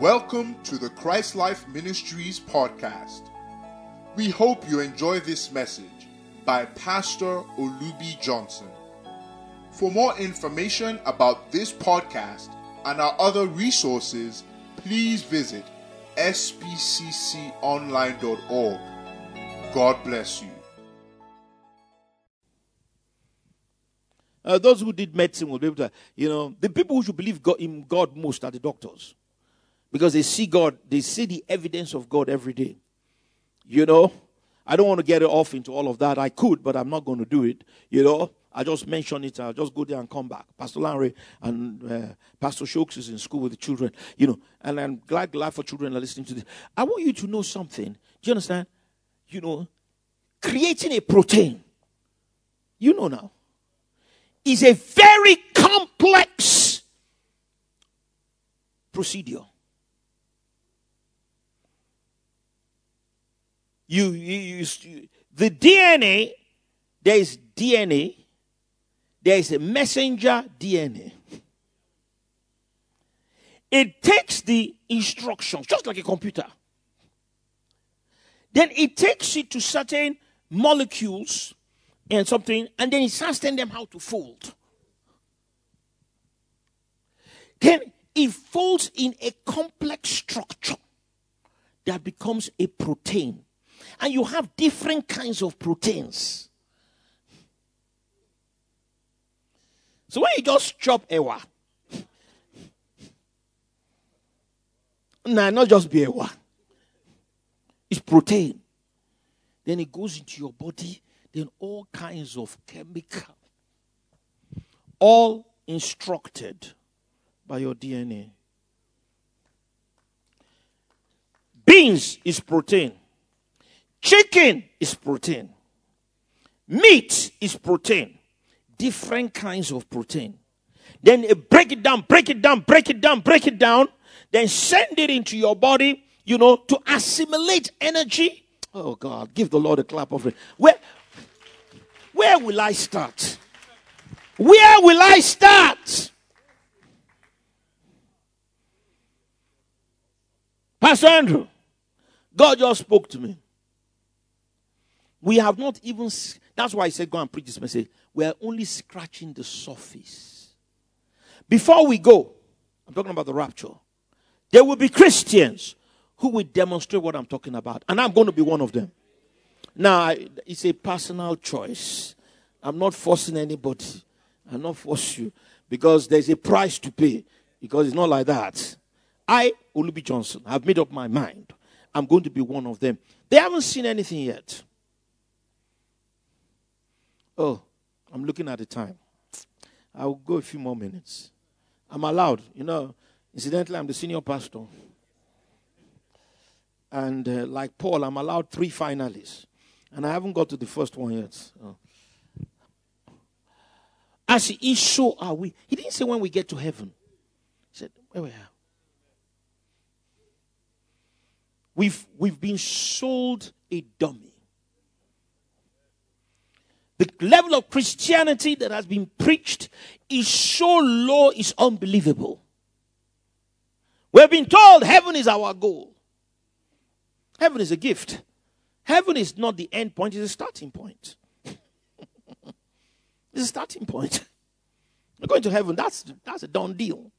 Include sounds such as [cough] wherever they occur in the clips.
Welcome to the Christ Life Ministries podcast. We hope you enjoy this message by Pastor Olubi Johnson. For more information about this podcast and our other resources, please visit spcconline.org. God bless you. Uh, those who did medicine will be able to, you know, the people who should believe God, in God most are the doctors because they see God, they see the evidence of God every day. You know, I don't want to get off into all of that. I could, but I'm not going to do it. You know, I just mention it. I'll just go there and come back. Pastor Larry and uh, Pastor Shokes is in school with the children. You know, and I'm glad, glad for children are listening to this. I want you to know something. Do you understand? You know, creating a protein. You know now is a very complex procedure. You, you, you, the DNA, there is DNA, there is a messenger DNA. It takes the instructions, just like a computer. Then it takes it to certain molecules and something, and then it starts telling them how to fold. Then it folds in a complex structure that becomes a protein and you have different kinds of proteins. So when you just chop ewa, nah, not just be ewa, it's protein. Then it goes into your body, then all kinds of chemical, all instructed by your DNA. Beans is protein. Chicken is protein. Meat is protein. Different kinds of protein. Then break it down, break it down, break it down, break it down. Then send it into your body, you know, to assimilate energy. Oh God, give the Lord a clap of it. Where, where will I start? Where will I start? Pastor Andrew, God just spoke to me. We have not even, that's why I said, go and preach this message. We are only scratching the surface. Before we go, I'm talking about the rapture. There will be Christians who will demonstrate what I'm talking about, and I'm going to be one of them. Now, it's a personal choice. I'm not forcing anybody. I'm not forcing you because there's a price to pay. Because it's not like that. I, Olubi Johnson, have made up my mind. I'm going to be one of them. They haven't seen anything yet. Oh, I'm looking at the time. I'll go a few more minutes. I'm allowed. You know, incidentally, I'm the senior pastor. And uh, like Paul, I'm allowed three finalists. And I haven't got to the first one yet. Oh. As he is, so are we. He didn't say when we get to heaven. He said, where we are. We've, we've been sold a dummy. The level of Christianity that has been preached is so low, it's unbelievable. We've been told heaven is our goal. Heaven is a gift. Heaven is not the end point, it's a starting point. [laughs] it's a starting point. We're going to heaven, that's, that's a done deal.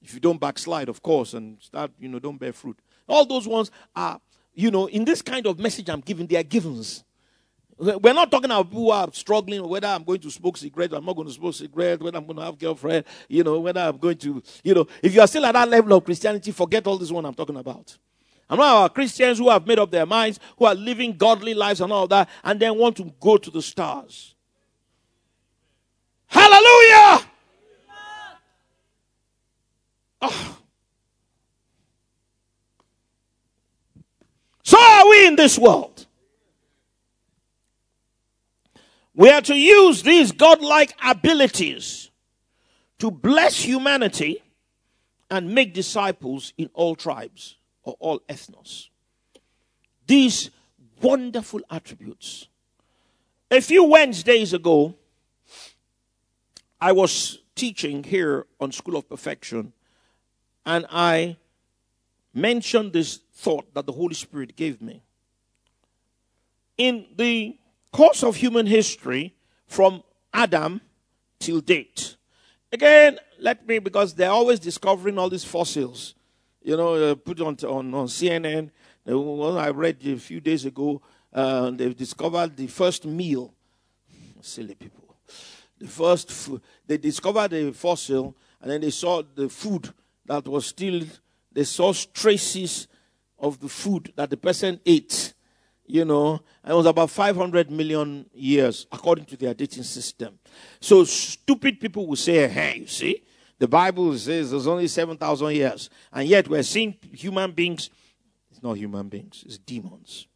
If you don't backslide, of course, and start, you know, don't bear fruit. All those ones are, you know, in this kind of message I'm giving, they are givens. We're not talking about people who are struggling, whether I'm going to smoke cigarettes, I'm not going to smoke cigarettes, whether I'm going to have girlfriend, you know, whether I'm going to, you know, if you are still at that level of Christianity, forget all this one I'm talking about. I'm not about Christians who have made up their minds, who are living godly lives and all that, and then want to go to the stars. Hallelujah! Oh. So are we in this world. We are to use these godlike abilities to bless humanity and make disciples in all tribes or all ethnos. These wonderful attributes. A few Wednesdays ago, I was teaching here on School of Perfection, and I mentioned this thought that the Holy Spirit gave me. In the course of human history, from Adam till date, again, let me, because they're always discovering all these fossils. You know, uh, put on, on, on CNN, the I read a few days ago, uh, they've discovered the first meal. Silly people. The first, food, they discovered a fossil, and then they saw the food that was still, they saw traces of the food that the person ate. You know, it was about 500 million years according to their dating system. So stupid people will say, hey, you see, the Bible says there's only 7,000 years. And yet we're seeing human beings, it's not human beings, it's demons,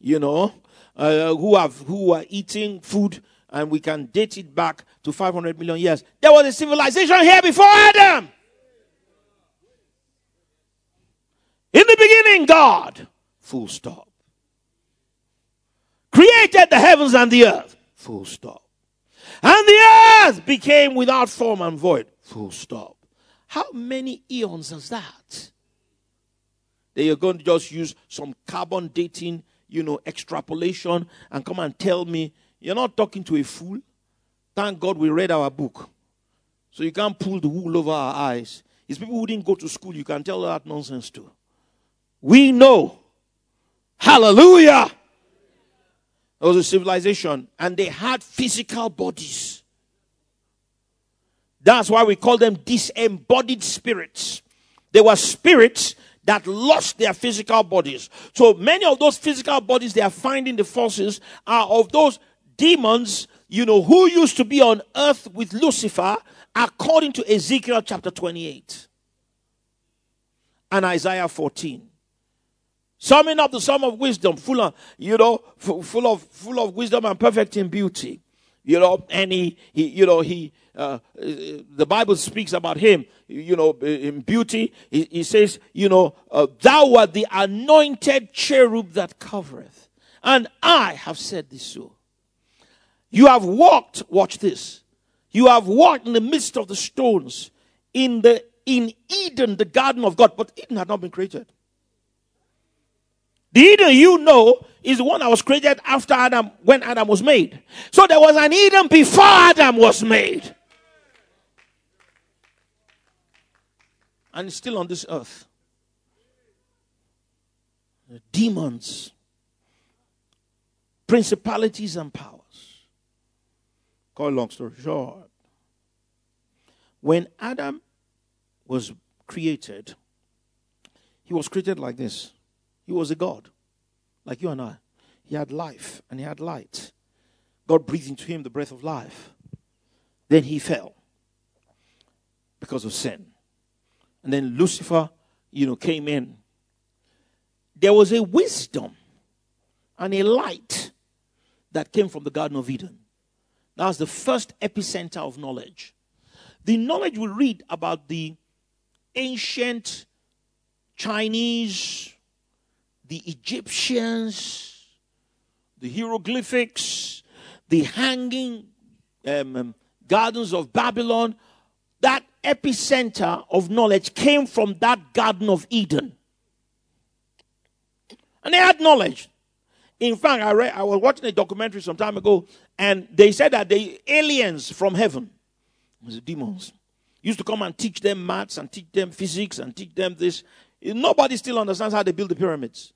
you know, uh, who, have, who are eating food and we can date it back to 500 million years. There was a civilization here before Adam. In the beginning, God, full stop, created the heavens and the earth, full stop. And the earth became without form and void, full stop. How many eons is that? They are going to just use some carbon dating, you know, extrapolation and come and tell me you're not talking to a fool. Thank God we read our book. So you can't pull the wool over our eyes. It's people who didn't go to school, you can tell that nonsense to. We know. Hallelujah. There was a civilization and they had physical bodies. That's why we call them disembodied spirits. They were spirits that lost their physical bodies. So many of those physical bodies they are finding the fossils are of those demons, you know, who used to be on earth with Lucifer, according to Ezekiel chapter 28 and Isaiah 14. Summing up the sum of wisdom, full of, you know, full of, full of wisdom and perfect in beauty. You know, and he, he you know, he, uh, the Bible speaks about him, you know, in beauty. He, he says, you know, uh, thou art the anointed cherub that covereth. And I have said this so. You have walked, watch this. You have walked in the midst of the stones in the in Eden, the garden of God, but Eden had not been created. Eden you know is the one that was created after Adam, when Adam was made. So there was an Eden before Adam was made. And it's still on this earth. The demons, principalities, and powers. Call long story short. When Adam was created, he was created like this. He was a God, like you and I. He had life and he had light. God breathed into him the breath of life. Then he fell because of sin. And then Lucifer, you know, came in. There was a wisdom and a light that came from the Garden of Eden. That was the first epicenter of knowledge. The knowledge we read about the ancient Chinese, the Egyptians, the hieroglyphics, the hanging um, um, gardens of Babylon, that epicenter of knowledge came from that Garden of Eden. And they had knowledge. In fact, I, read, I was watching a documentary some time ago, and they said that the aliens from heaven, the demons, used to come and teach them maths and teach them physics and teach them this. Nobody still understands how they build the pyramids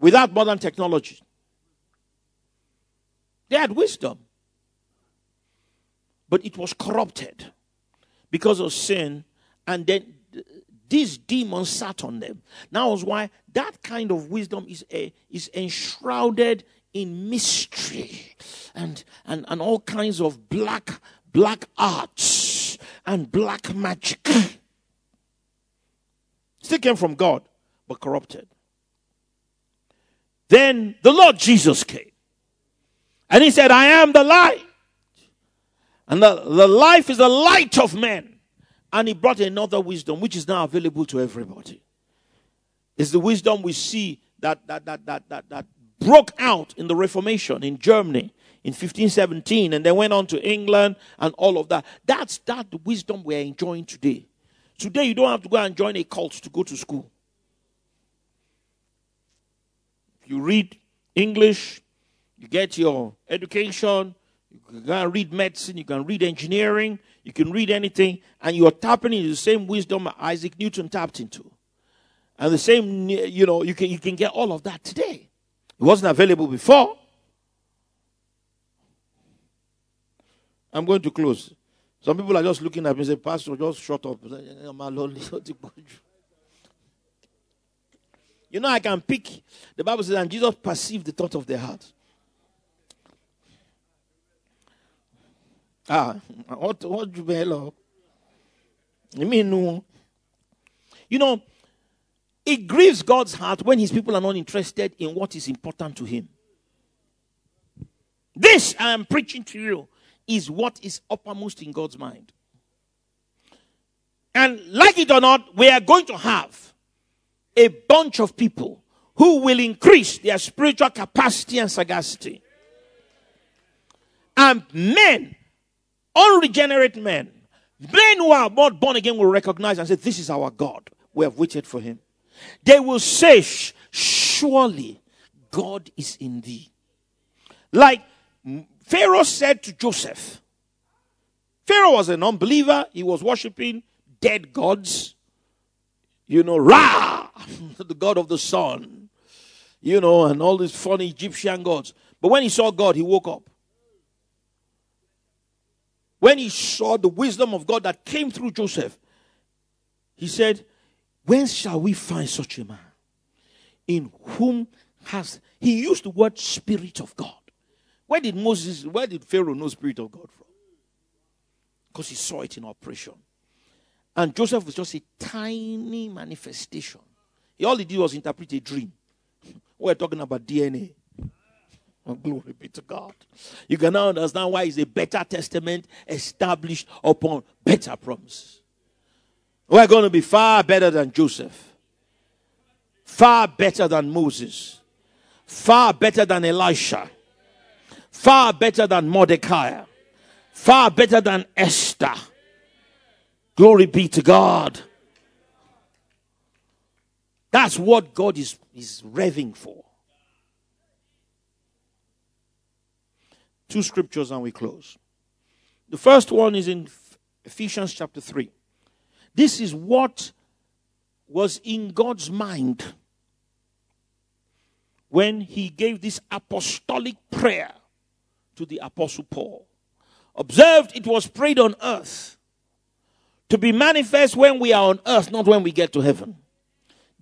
without modern technology. They had wisdom, but it was corrupted because of sin, and then these demons sat on them. Now is why that kind of wisdom is a, is enshrouded in mystery and, and, and all kinds of black black arts and black magic. Still came from God, but corrupted. Then the Lord Jesus came. And he said, I am the light. And the, the life is the light of men. And he brought another wisdom, which is now available to everybody. It's the wisdom we see that, that, that, that, that, that broke out in the Reformation in Germany in 1517 and then went on to England and all of that. That's that wisdom we're enjoying today. Today, you don't have to go and join a cult to go to school. You read English, you get your education, you can read medicine, you can read engineering, you can read anything, and you are tapping into the same wisdom Isaac Newton tapped into. And the same, you know, you can, you can get all of that today. It wasn't available before. I'm going to close. Some people are just looking at me and say, Pastor, just shut up. [laughs] Eh, eh, [laughs] You know, I can pick. The Bible says, and Jesus perceived the thought of their heart. Ah, what what hello? You know, it grieves God's heart when his people are not interested in what is important to him. This I am preaching to you is what is uppermost in God's mind. And like it or not, we are going to have a bunch of people who will increase their spiritual capacity and sagacity. And men, unregenerate men, men who are not born again will recognize and say, This is our God. We have waited for him. They will say, Surely God is in thee. Like Pharaoh said to Joseph, Pharaoh was an unbeliever. He was worshiping dead gods. You know, Ra, [laughs] the god of the sun. You know, and all these funny Egyptian gods. But when he saw God, he woke up. When he saw the wisdom of God that came through Joseph, he said, When shall we find such a man in whom has he used the word spirit of God? Where did Moses, where did Pharaoh know Spirit of God from? Because he saw it in operation. And Joseph was just a tiny manifestation. All he did was interpret a dream. [laughs] We're talking about DNA. Oh, glory be to God. You can now understand why it's a better testament established upon better promise. We're going to be far better than Joseph, far better than Moses, far better than Elisha Far better than Mordecai. Far better than Esther. Glory be to God. That's what God is, is revving for. Two scriptures and we close. The first one is in Ephesians chapter 3. This is what was in God's mind when he gave this apostolic prayer to the Apostle Paul. Observed, it was prayed on earth to be manifest when we are on earth, not when we get to heaven.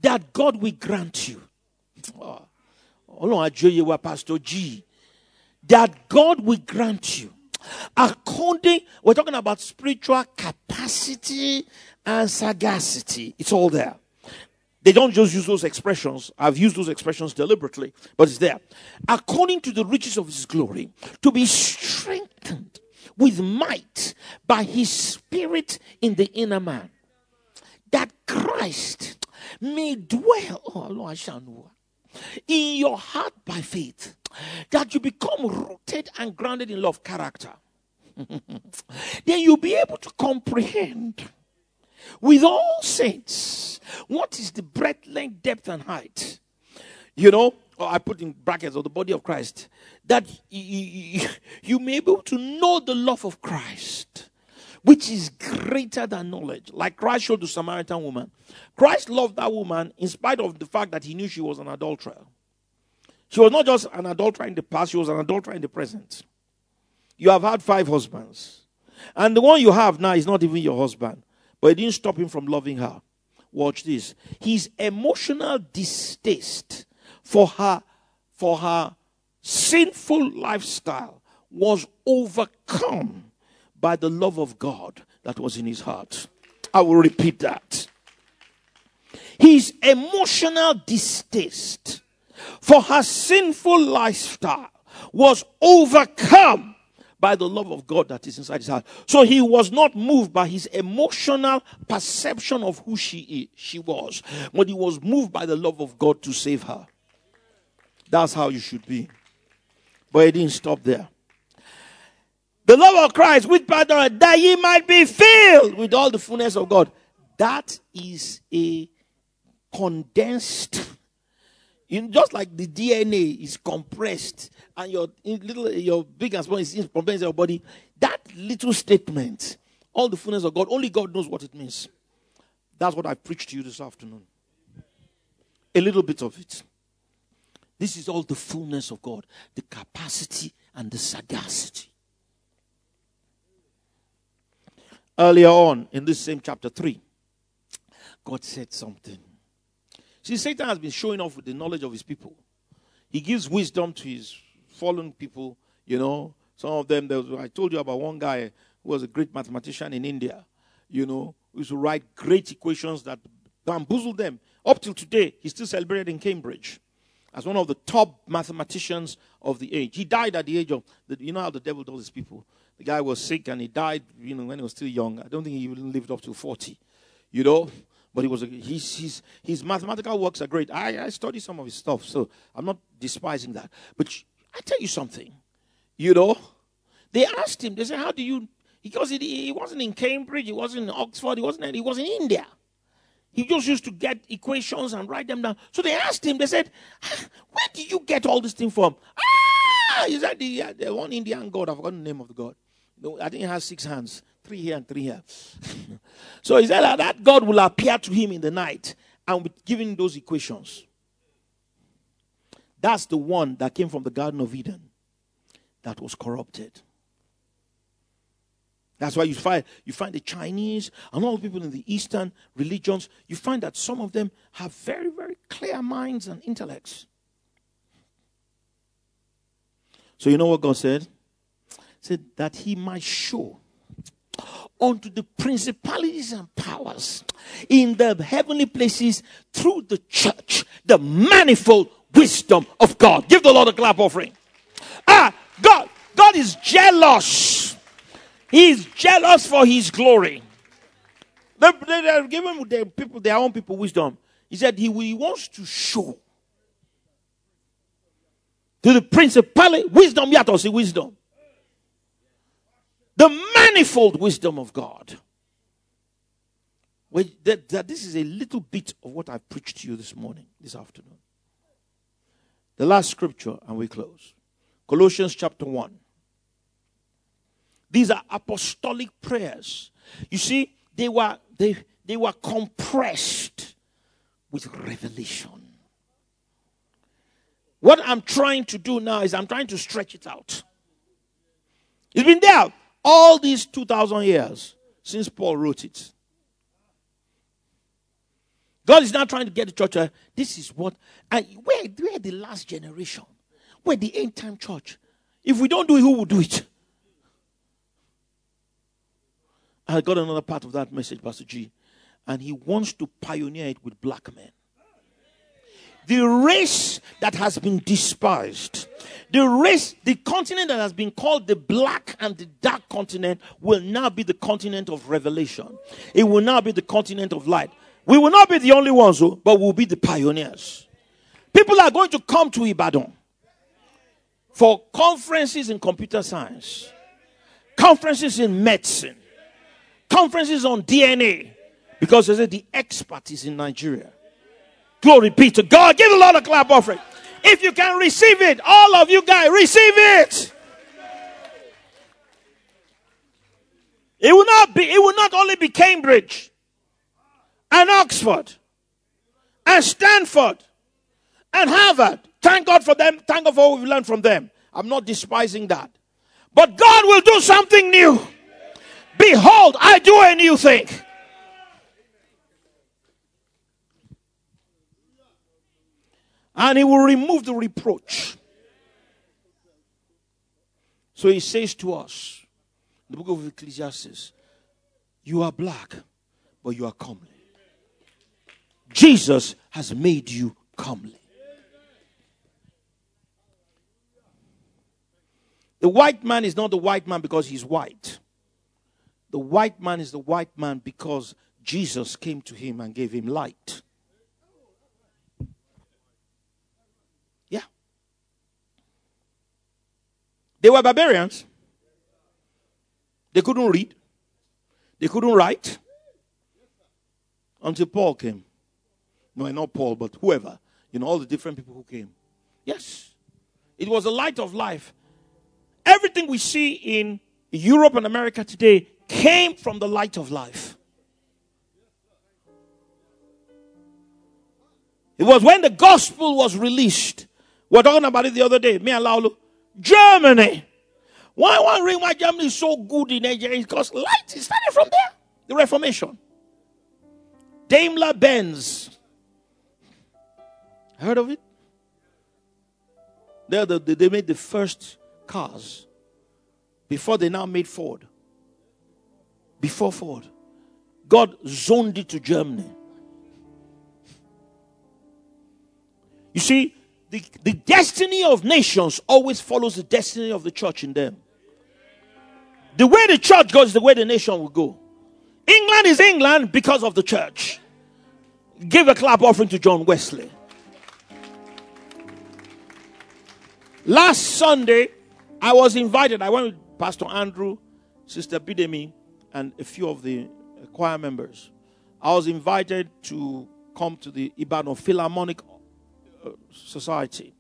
That God will grant you. Oh, Pastor G. That God will grant you. According, we're talking about spiritual capacity and sagacity. It's all there. They don't just use those expressions. I've used those expressions deliberately, but it's there. According to the riches of his glory, to be strengthened with might by his spirit in the inner man, that Christ may dwell oh, in your heart by faith, that you become rooted and grounded in love character. [laughs] then you'll be able to comprehend with all saints. What is the breadth, length, depth, and height? You know, oh, I put in brackets of the body of Christ, that you, [laughs] you may be able to know the love of Christ, which is greater than knowledge. Like Christ showed the Samaritan woman. Christ loved that woman in spite of the fact that he knew she was an adulterer. She was not just an adulterer in the past, she was an adulterer in the present. You have had five husbands. And the one you have now is not even your husband. But it didn't stop him from loving her. Watch this. His emotional distaste for her, for her sinful lifestyle was overcome by the love of God that was in his heart. I will repeat that. His emotional distaste for her sinful lifestyle was overcome by the love of God that is inside his heart. So he was not moved by his emotional perception of who she is, she was, but he was moved by the love of God to save her. That's how you should be. But it didn't stop there. The love of Christ, with pardon, that ye might be filled with all the fullness of God. That is a condensed in just like the DNA is compressed and your little your big and small is compressed in your body, that little statement, all the fullness of God, only God knows what it means. That's what I preached to you this afternoon. A little bit of it. This is all the fullness of God, the capacity and the sagacity. Earlier on in this same chapter 3, God said something. See, Satan has been showing off with the knowledge of his people. He gives wisdom to his fallen people, you know. Some of them, was, I told you about one guy who was a great mathematician in India, you know, who used to write great equations that bamboozled them. Up till today, he's still celebrated in Cambridge as one of the top mathematicians of the age. He died at the age of, you know how the devil does his people. The guy was sick and he died, you know, when he was still young. I don't think he even lived up to 40, you know. But he was his, his, his mathematical works are great. I, I study some of his stuff, so I'm not despising that. But I tell you something, you know, they asked him, they said, How do you? Because he, he wasn't in Cambridge, he wasn't in Oxford, he wasn't, he was in India. He just used to get equations and write them down. So they asked him, they said, Where did you get all this thing from? Ah, he said, the, uh, the one Indian god, I've forgotten the name of the god. I think he has six hands, three here and three here. [laughs] so he said that, God will appear to him in the night and be giving those equations. That's the one that came from the Garden of Eden that was corrupted. That's why you find you find the Chinese and all the people in the Eastern religions, you find that some of them have very, very clear minds and intellects. So you know what God said? Said that he might show unto the principalities and powers in the heavenly places through the church the manifold wisdom of God. Give the Lord a clap offering. Ah, God, God is jealous. He is jealous for his glory. They, they, are giving their people, their own people wisdom. He said he, he wants to show to the principality wisdom, also wisdom the manifold wisdom of God. Well, that, that this is a little bit of what I preached to you this morning, this afternoon. The last scripture, and we close. Colossians chapter 1. These are apostolic prayers. You see, they were they, they were compressed with revelation. What I'm trying to do now is I'm trying to stretch it out. It's been there all these 2,000 years since Paul wrote it. God is now trying to get the church. Uh, this is what. And where, where the last generation? Where the end time church? If we don't do it, who will do it? I got another part of that message, Pastor G. And he wants to pioneer it with black men the race that has been despised, the race, the continent that has been called the black and the dark continent will now be the continent of revelation. It will now be the continent of light. We will not be the only ones, though, but we'll be the pioneers. People are going to come to Ibadan for conferences in computer science, conferences in medicine, conferences on DNA, because they say the expert is in Nigeria. Glory be to God. Give the Lord a clap offering. If you can receive it, all of you guys, receive it. It will not be, it will not only be Cambridge and Oxford and Stanford and Harvard. Thank God for them. Thank God for what we've learned from them. I'm not despising that. But God will do something new. Behold, I do a new thing. And he will remove the reproach. So he says to us, the book of Ecclesiastes, you are black, but you are comely. Jesus has made you comely. The white man is not the white man because he's white. The white man is the white man because Jesus came to him and gave him light. They were barbarians. They couldn't read. They couldn't write. until Paul came. No, not Paul, but whoever. You know, all the different people who came. Yes. It was a light of life. Everything we see in Europe and America today came from the light of life. It was when the gospel was released. We are talking about it the other day. Me and Laulu. Germany. Why one reason why Germany is so good in Nigeria is because light is started from there. The Reformation. Daimler Benz. Heard of it? They, the, they made the first cars before they now made Ford. Before Ford. God zoned it to Germany. You see, the, the destiny of nations always follows the destiny of the church in them. The way the church goes is the way the nation will go. England is England because of the church. Give a clap offering to John Wesley. Last Sunday, I was invited. I went with Pastor Andrew, Sister Bidemi, and a few of the uh, choir members. I was invited to come to the Ibadan Philharmonic Society.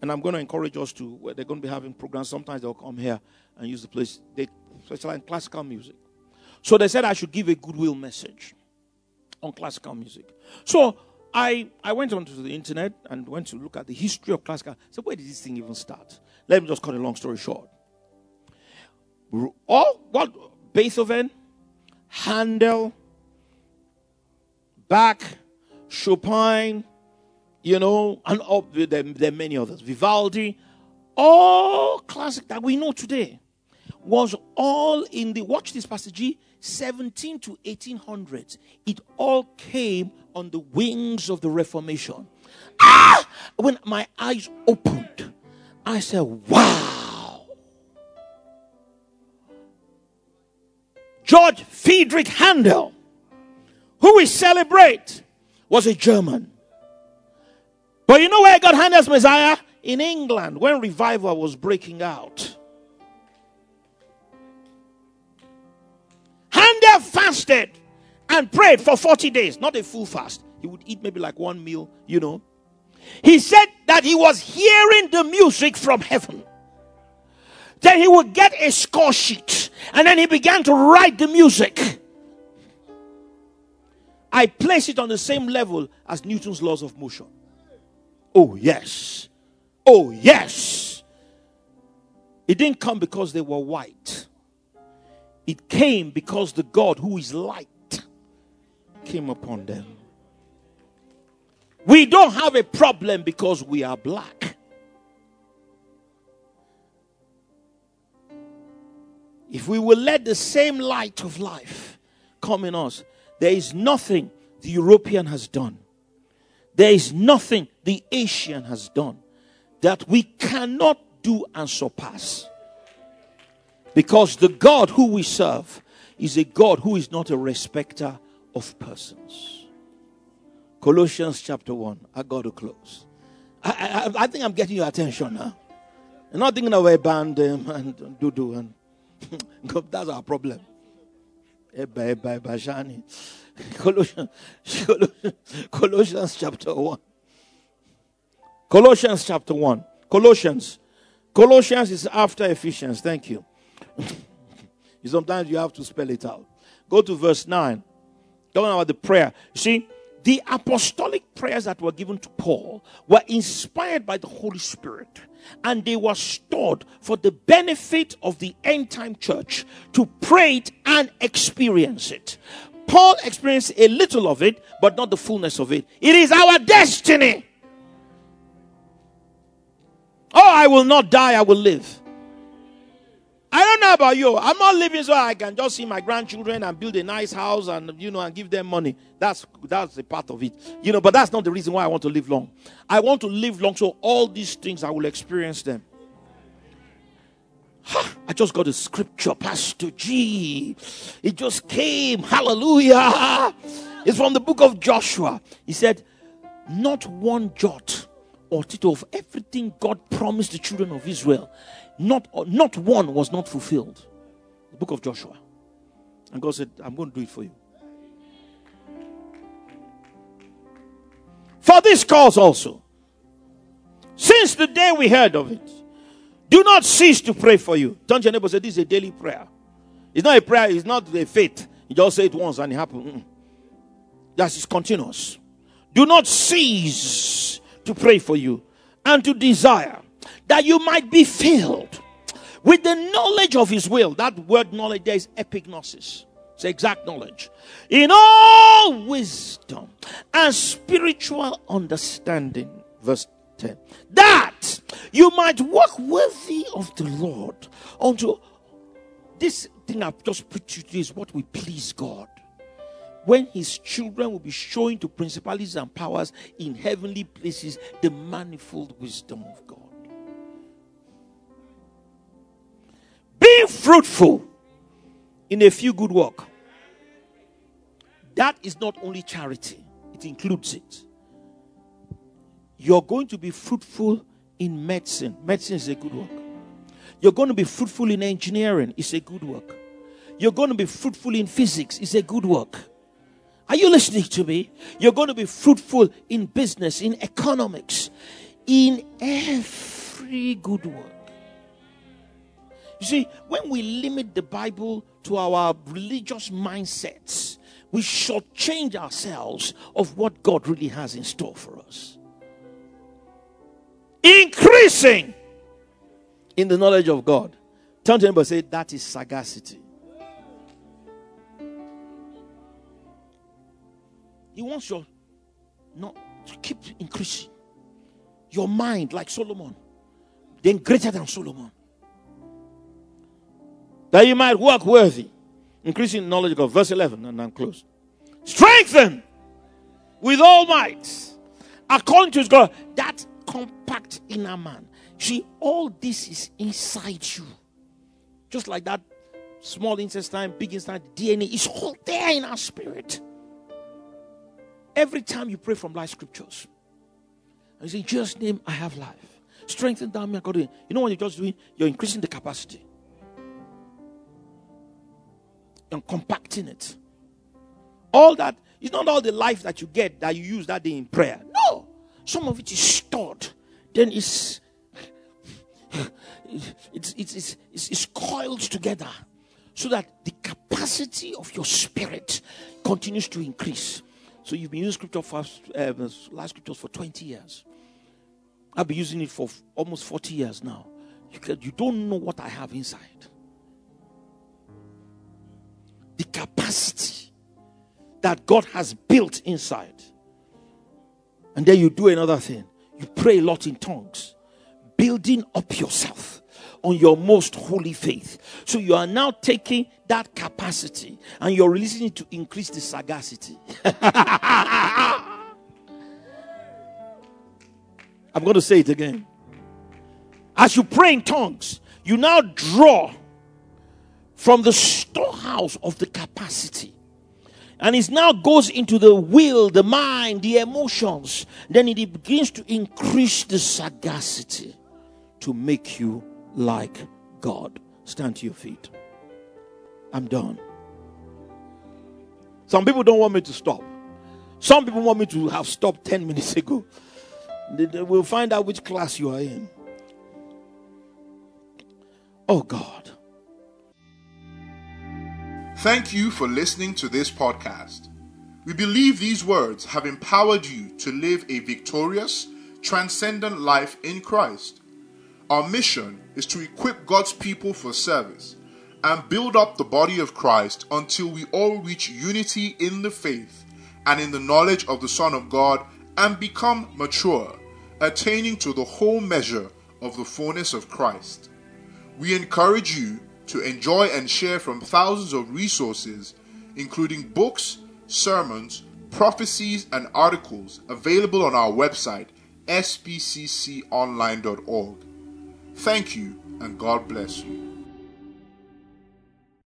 And I'm going to encourage us to, they're going to be having programs. Sometimes they'll come here and use the place. They specialize in classical music. So they said I should give a goodwill message on classical music. So I, I went onto the internet and went to look at the history of classical. So where did this thing even start? Let me just cut a long story short. All what Beethoven, Handel, Bach, Chopin, you know, and oh, there, there are many others, Vivaldi, all classic that we know today was all in the watch this passage 17 to 1800s. It all came on the wings of the Reformation. Ah! When my eyes opened, I said, wow. George Friedrich Handel, who we celebrate, was a German. But you know where God Handel's Messiah? In England, when revival was breaking out. Handel fasted and prayed for 40 days, not a full fast. He would eat maybe like one meal, you know. He said that he was hearing the music from heaven. Then he would get a score sheet and then he began to write the music. I place it on the same level as Newton's laws of motion. Oh, yes. Oh, yes. It didn't come because they were white, it came because the God who is light came upon them. We don't have a problem because we are black. If we will let the same light of life come in us, there is nothing the European has done. There is nothing the Asian has done that we cannot do and surpass. Because the God who we serve is a God who is not a respecter of persons. Colossians chapter 1. I got to close. I, I, I think I'm getting your attention now. I'm not thinking of a band um, [laughs] and do do and [laughs] that's our problem. Colossians, Colossians chapter 1. Colossians chapter 1. Colossians. Colossians is after Ephesians. Thank [laughs] you. Sometimes you have to spell it out. Go to verse 9. Talking about the prayer. You see, the apostolic prayers that were given to Paul were inspired by the Holy Spirit and they were stored for the benefit of the end time church to pray it and experience it. Paul experienced a little of it, but not the fullness of it. It is our destiny. Oh, I will not die, I will live. I don't know about you. I'm not living so I can just see my grandchildren and build a nice house and you know and give them money. That's that's a part of it. You know, but that's not the reason why I want to live long. I want to live long so all these things I will experience them. I just got a scripture, Pastor G. It just came. Hallelujah. It's from the book of Joshua. He said, Not one jot or tittle of everything God promised the children of Israel not, not one was not fulfilled. The book of Joshua. And God said, I'm going to do it for you. For this cause also, since the day we heard of it, do not cease to pray for you. Don't your neighbor say this is a daily prayer. It's not a prayer, it's not a faith. You just say it once and it happens. That is continuous. Do not cease to pray for you and to desire that you might be filled with the knowledge of his will. That word knowledge there is epignosis. It's exact knowledge. In all wisdom and spiritual understanding. Verse 10. That you might walk worthy of the Lord unto this thing I've just put you to is what will please God. When his children will be showing to principalities and powers in heavenly places the manifold wisdom of God. Be fruitful in a few good work. That is not only charity, it includes it. You're going to be fruitful in medicine. Medicine is a good work. You're going to be fruitful in engineering. It's a good work. You're going to be fruitful in physics. It's a good work. Are you listening to me? You're going to be fruitful in business, in economics, in every good work. You see, when we limit the Bible to our religious mindsets, we shortchange ourselves of what God really has in store for us. Increasing in the knowledge of God. Turn to anybody say, That is sagacity. He wants your not to keep increasing. Your mind like Solomon, then greater than Solomon that you might walk worthy, increasing knowledge of God. Verse 11, and I'm close. Strengthen with all might, according to his God, that compact inner man. See, all this is inside you. Just like that small intestine, big intestine, DNA is all there in our spirit. Every time you pray from life scriptures, and you say, Jesus' name, I have life. Strengthen down me according. You know what you're just doing? You're increasing the capacity and compacting it. All that is not all the life that you get that you use that day in prayer. Some of it is stored. Then it's it's, it's, it's, it's, it's coiled together so that the capacity of your spirit continues to increase. So you've been using scripture for uh, last scriptures for 20 years. I've been using it for almost 40 years now. You, you don't know what I have inside the capacity that God has built inside. And then you do another thing. You pray a lot in tongues, building up yourself on your most holy faith. So you are now taking that capacity and you're releasing it to increase the sagacity. [laughs] I'm going to say it again. As you pray in tongues, you now draw from the storehouse of the capacity. And it now goes into the will, the mind, the emotions. Then it begins to increase the sagacity to make you like God. Stand to your feet. I'm done. Some people don't want me to stop. Some people want me to have stopped 10 minutes ago. We'll find out which class you are in. Oh God. Thank you for listening to this podcast. We believe these words have empowered you to live a victorious, transcendent life in Christ. Our mission is to equip God's people for service and build up the body of Christ until we all reach unity in the faith and in the knowledge of the Son of God and become mature, attaining to the whole measure of the fullness of Christ. We encourage you to enjoy and share from thousands of resources, including books, sermons, prophecies, and articles available on our website, spcconline.org. Thank you, and God bless you.